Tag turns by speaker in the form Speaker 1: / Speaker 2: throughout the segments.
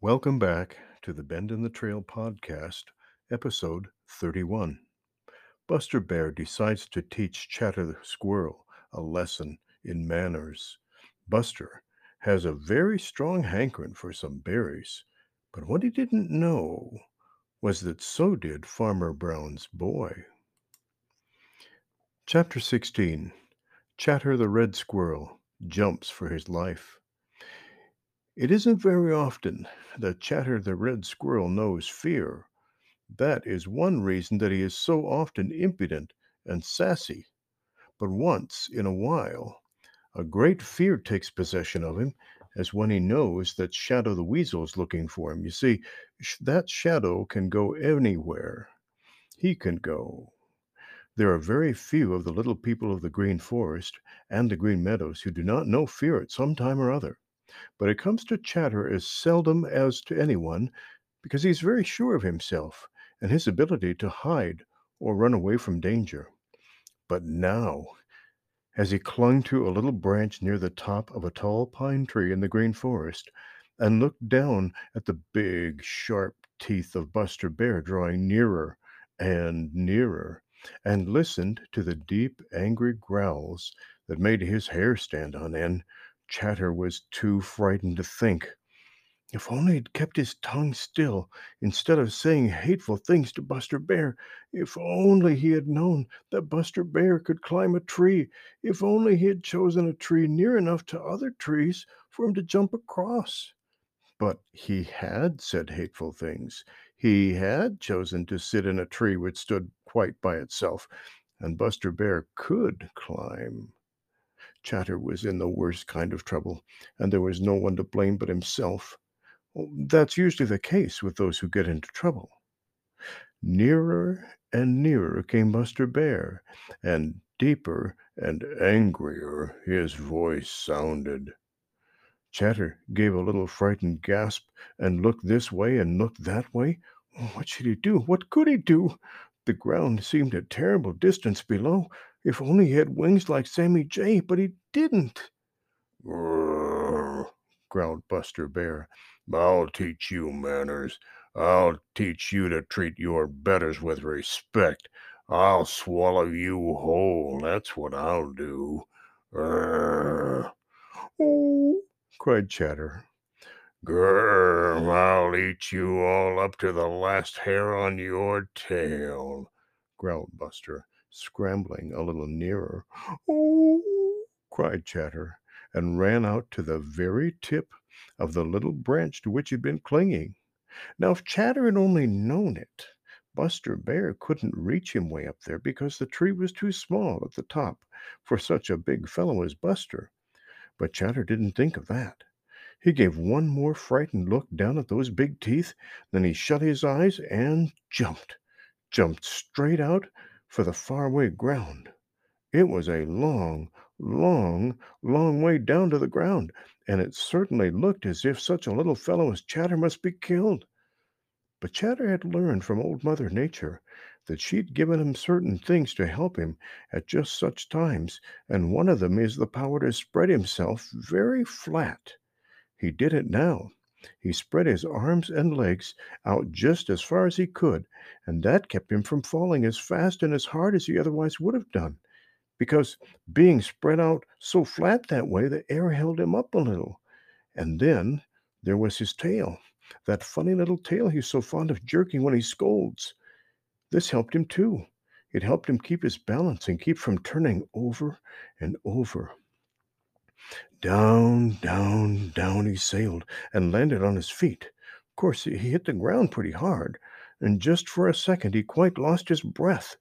Speaker 1: Welcome back to the Bend in the Trail podcast, episode 31. Buster Bear decides to teach Chatter the Squirrel a lesson in manners. Buster has a very strong hankering for some berries, but what he didn't know was that so did Farmer Brown's boy. Chapter 16 Chatter the Red Squirrel jumps for his life. It isn't very often that Chatter the Red Squirrel knows fear. That is one reason that he is so often impudent and sassy. But once in a while, a great fear takes possession of him, as when he knows that Shadow the Weasel is looking for him. You see, that Shadow can go anywhere. He can go. There are very few of the little people of the Green Forest and the Green Meadows who do not know fear at some time or other but it comes to Chatter as seldom as to anyone because he's very sure of himself and his ability to hide or run away from danger. But now, as he clung to a little branch near the top of a tall pine tree in the Green Forest and looked down at the big, sharp teeth of Buster Bear drawing nearer and nearer, and listened to the deep, angry growls that made his hair stand on end, Chatter was too frightened to think. If only he'd kept his tongue still instead of saying hateful things to Buster Bear. If only he had known that Buster Bear could climb a tree. If only he had chosen a tree near enough to other trees for him to jump across. But he had said hateful things. He had chosen to sit in a tree which stood quite by itself, and Buster Bear could climb. Chatter was in the worst kind of trouble, and there was no one to blame but himself. That's usually the case with those who get into trouble. Nearer and nearer came Buster Bear, and deeper and angrier his voice sounded. Chatter gave a little frightened gasp and looked this way and looked that way. What should he do? What could he do? The ground seemed a terrible distance below, if only he had wings like Sammy Jay, but he didn't.
Speaker 2: Grrr, growled Buster Bear. I'll teach you manners. I'll teach you to treat your betters with respect. I'll swallow you whole. That's what I'll do. Grrr.
Speaker 1: Oh, cried Chatter.
Speaker 2: Grrr, I'll eat you all up to the last hair on your tail, growled Buster scrambling a little nearer.
Speaker 1: Oh, cried Chatter, and ran out to the very tip of the little branch to which he'd been clinging. Now, if Chatter had only known it, Buster Bear couldn't reach him way up there because the tree was too small at the top for such a big fellow as Buster. But Chatter didn't think of that. He gave one more frightened look down at those big teeth, then he shut his eyes and jumped, jumped straight out for the faraway ground. It was a long, long, long way down to the ground, and it certainly looked as if such a little fellow as Chatter must be killed. But Chatter had learned from Old Mother Nature that she'd given him certain things to help him at just such times, and one of them is the power to spread himself very flat. He did it now, he spread his arms and legs out just as far as he could, and that kept him from falling as fast and as hard as he otherwise would have done, because being spread out so flat that way, the air held him up a little. And then there was his tail, that funny little tail he's so fond of jerking when he scolds. This helped him too. It helped him keep his balance and keep from turning over and over. Down, down, down he sailed and landed on his feet. Of course, he hit the ground pretty hard, and just for a second he quite lost his breath.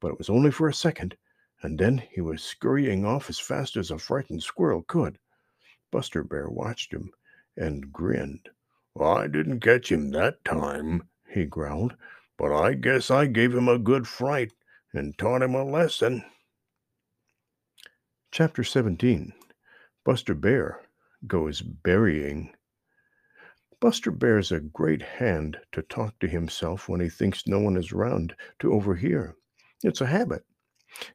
Speaker 1: But it was only for a second, and then he was scurrying off as fast as a frightened squirrel could. Buster Bear watched him and grinned.
Speaker 2: I didn't catch him that time, he growled, but I guess I gave him a good fright and taught him a lesson.
Speaker 1: Chapter 17 Buster Bear goes berrying. Buster Bear's a great hand to talk to himself when he thinks no one is around to overhear. It's a habit.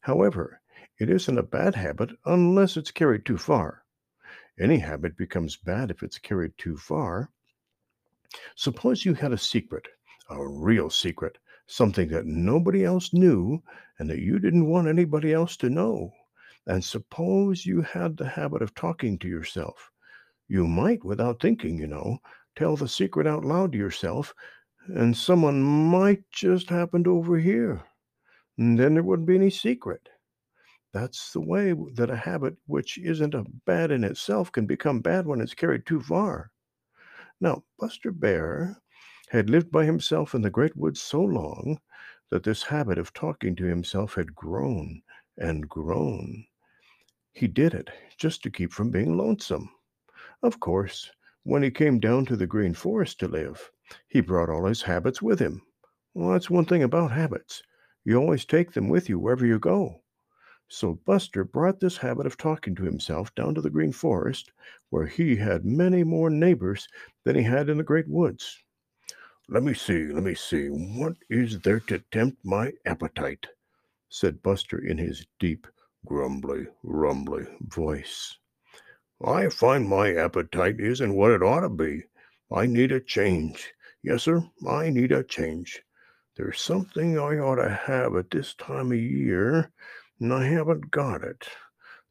Speaker 1: However, it isn't a bad habit unless it's carried too far. Any habit becomes bad if it's carried too far. Suppose you had a secret, a real secret, something that nobody else knew and that you didn't want anybody else to know. And suppose you had the habit of talking to yourself. You might, without thinking, you know, tell the secret out loud to yourself, and someone might just happen to overhear. And then there wouldn't be any secret. That's the way that a habit which isn't a bad in itself can become bad when it's carried too far. Now, Buster Bear had lived by himself in the Great Woods so long that this habit of talking to himself had grown and grown. He did it just to keep from being lonesome. Of course, when he came down to the Green Forest to live, he brought all his habits with him. Well, that's one thing about habits. You always take them with you wherever you go. So Buster brought this habit of talking to himself down to the Green Forest, where he had many more neighbors than he had in the Great Woods.
Speaker 2: Let me see, let me see. What is there to tempt my appetite? said Buster in his deep, grumbly, rumbly voice. I find my appetite isn't what it ought to be. I need a change. Yes, sir, I need a change. There's something I ought to have at this time of year and I haven't got it.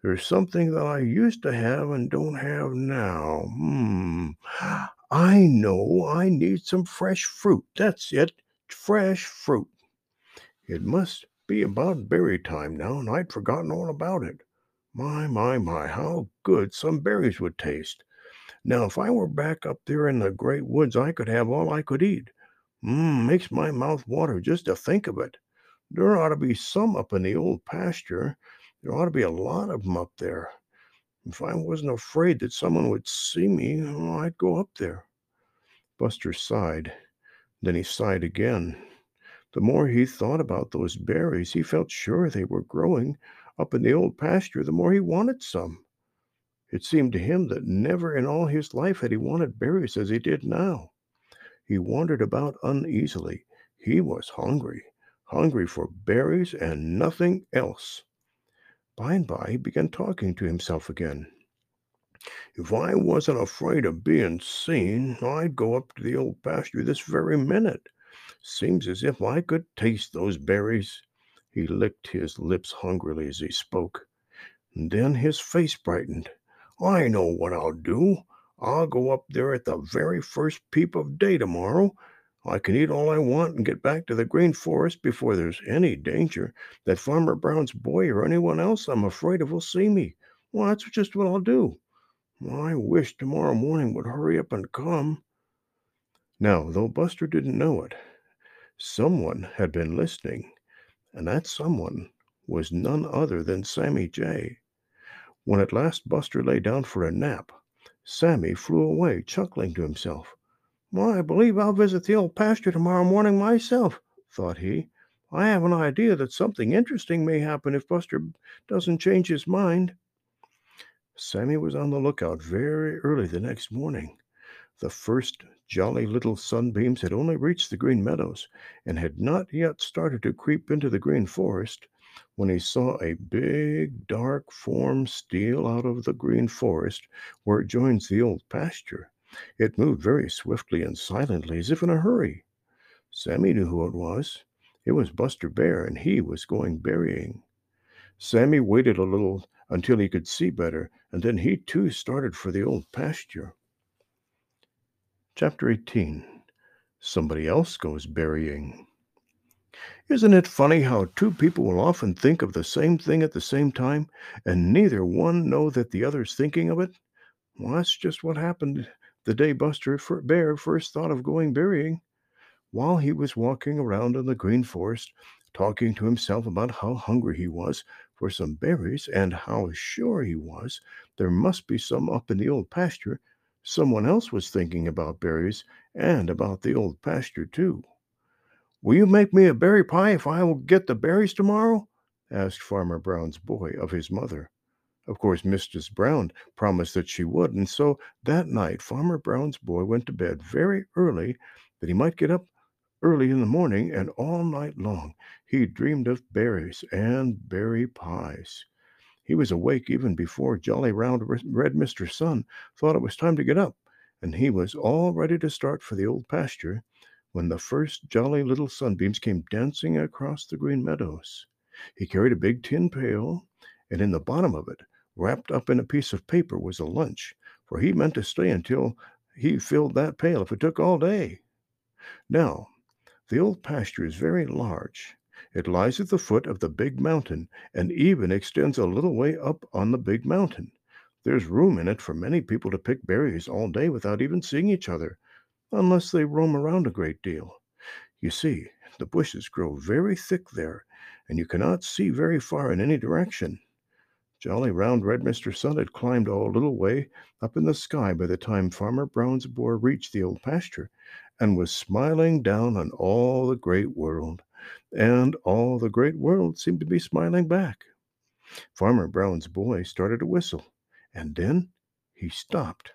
Speaker 2: There's something that I used to have and don't have now. Hmm. I know I need some fresh fruit. That's it. Fresh fruit. It must be about berry time now, and I'd forgotten all about it. My, my, my, how good some berries would taste. Now, if I were back up there in the great woods, I could have all I could eat. Mmm, makes my mouth water just to think of it. There ought to be some up in the old pasture. There ought to be a lot of them up there. If I wasn't afraid that someone would see me, oh, I'd go up there. Buster sighed. Then he sighed again. The more he thought about those berries, he felt sure they were growing up in the old pasture, the more he wanted some. It seemed to him that never in all his life had he wanted berries as he did now. He wandered about uneasily. He was hungry hungry for berries and nothing else. By and by, he began talking to himself again. If I wasn't afraid of being seen, I'd go up to the old pasture this very minute. Seems as if I could taste those berries. He licked his lips hungrily as he spoke. Then his face brightened. I know what I'll do. I'll go up there at the very first peep of day tomorrow I can eat all I want and get back to the Green Forest before there's any danger that Farmer Brown's boy or anyone else I'm afraid of will see me. Well, that's just what I'll do. I wish tomorrow morning would hurry up and come. Now, though Buster didn't know it, someone had been listening, and that someone was none other than Sammy Jay. When at last Buster lay down for a nap, Sammy flew away, chuckling to himself. Why, I believe I'll visit the old pasture tomorrow morning myself, thought he. I have an idea that something interesting may happen if Buster doesn't change his mind. Sammy was on the lookout very early the next morning. The first jolly little sunbeams had only reached the Green Meadows and had not yet started to creep into the Green Forest when he saw a big, dark form steal out of the Green Forest where it joins the old pasture. It moved very swiftly and silently, as if in a hurry. Sammy knew who it was. It was Buster Bear, and he was going berrying. Sammy waited a little until he could see better, and then he too started for the old pasture. Chapter 18 Somebody Else Goes Berrying. Isn't it funny how two people will often think of the same thing at the same time, and neither one know that the other's thinking of it? Well, that's just what happened the day Buster Bear first thought of going berrying. While he was walking around in the Green Forest, talking to himself about how hungry he was for some berries and how sure he was there must be some up in the old pasture, someone else was thinking about berries and about the old pasture, too. Will you make me a berry pie if I will get the berries tomorrow? asked Farmer Brown's boy of his mother. Of course, Mistress Brown promised that she would, and so that night Farmer Brown's boy went to bed very early that he might get up early in the morning, and all night long he dreamed of berries and berry pies. He was awake even before jolly round red Mr. Sun thought it was time to get up,
Speaker 1: and he was all ready to start for the old pasture when the first jolly little sunbeams came dancing across the green meadows. He carried a big tin pail, and in the bottom of it, wrapped up in a piece of paper, was a lunch, for he meant to stay until he filled that pail if it took all day. Now, the old pasture is very large. It lies at the foot of the big mountain and even extends a little way up on the big mountain. There's room in it for many people to pick berries all day without even seeing each other, unless they roam around a great deal. You see, the bushes grow very thick there, and you cannot see very far in any direction. Jolly, round, red Mr. Sun had climbed a little way up in the sky by the time Farmer Brown's boy reached the old pasture, and was smiling down on all the Great World, and all the Great World seemed to be smiling back. Farmer Brown's boy started to whistle, and then he stopped.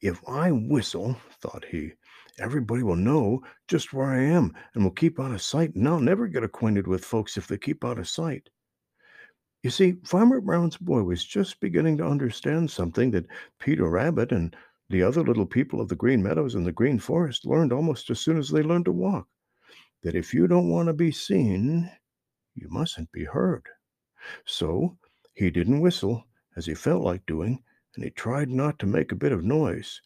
Speaker 1: If I whistle, thought he, everybody will know just where I am and will keep out of sight, and I'll never get acquainted with folks if they keep out of sight. You see, Farmer Brown's boy was just beginning to understand something that Peter Rabbit and the other little people of the Green Meadows and the Green Forest learned almost as soon as they learned to walk that if you don't want to be seen, you mustn't be heard. So he didn't whistle as he felt like doing, and he tried not to make a bit of noise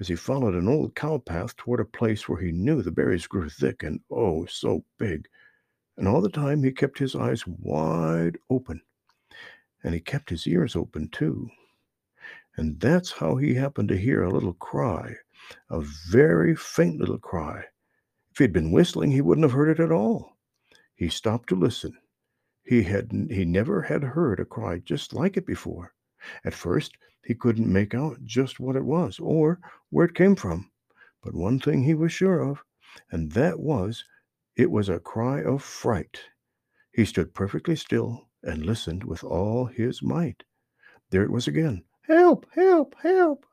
Speaker 1: as he followed an old cow path toward a place where he knew the berries grew thick and oh so big. And all the time he kept his eyes wide open, and he kept his ears open too. And that's how he happened to hear a little cry, a very faint little cry. If he'd been whistling, he wouldn't have heard it at all. He stopped to listen. He had he never had heard a cry just like it before. At first, he couldn't make out just what it was or where it came from. But one thing he was sure of, and that was it was a cry of fright. He stood perfectly still and listened with all his might. There it was again, Help! Help! Help!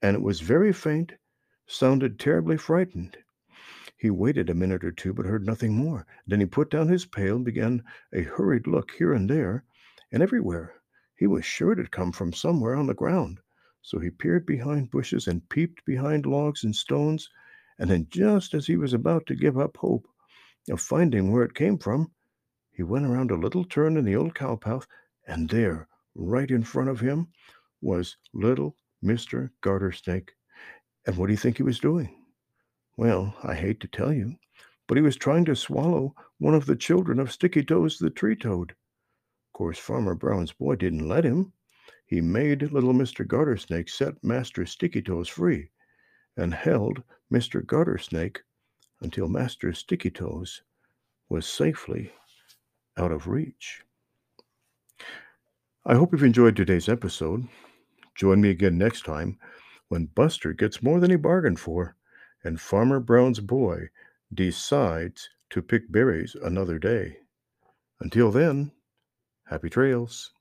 Speaker 1: And it was very faint, sounded terribly frightened. He waited a minute or two, but heard nothing more. Then he put down his pail and began a hurried look here and there and everywhere. He was sure it had come from somewhere on the ground. So he peered behind bushes and peeped behind logs and stones, and then just as he was about to give up hope of finding where it came from, he went around a little turn in the old cow path, and there, right in front of him, was little Mr. Garter Snake. And what do you think he was doing? Well, I hate to tell you, but he was trying to swallow one of the children of Sticky Toes the Tree Toad. Of course, Farmer Brown's boy didn't let him. He made little Mr. Gartersnake set Master Sticky Toes free and held Mr. Gartersnake until Master Sticky Toes was safely out of reach. I hope you've enjoyed today's episode. Join me again next time when Buster gets more than he bargained for and Farmer Brown's boy decides to pick berries another day. Until then, happy trails.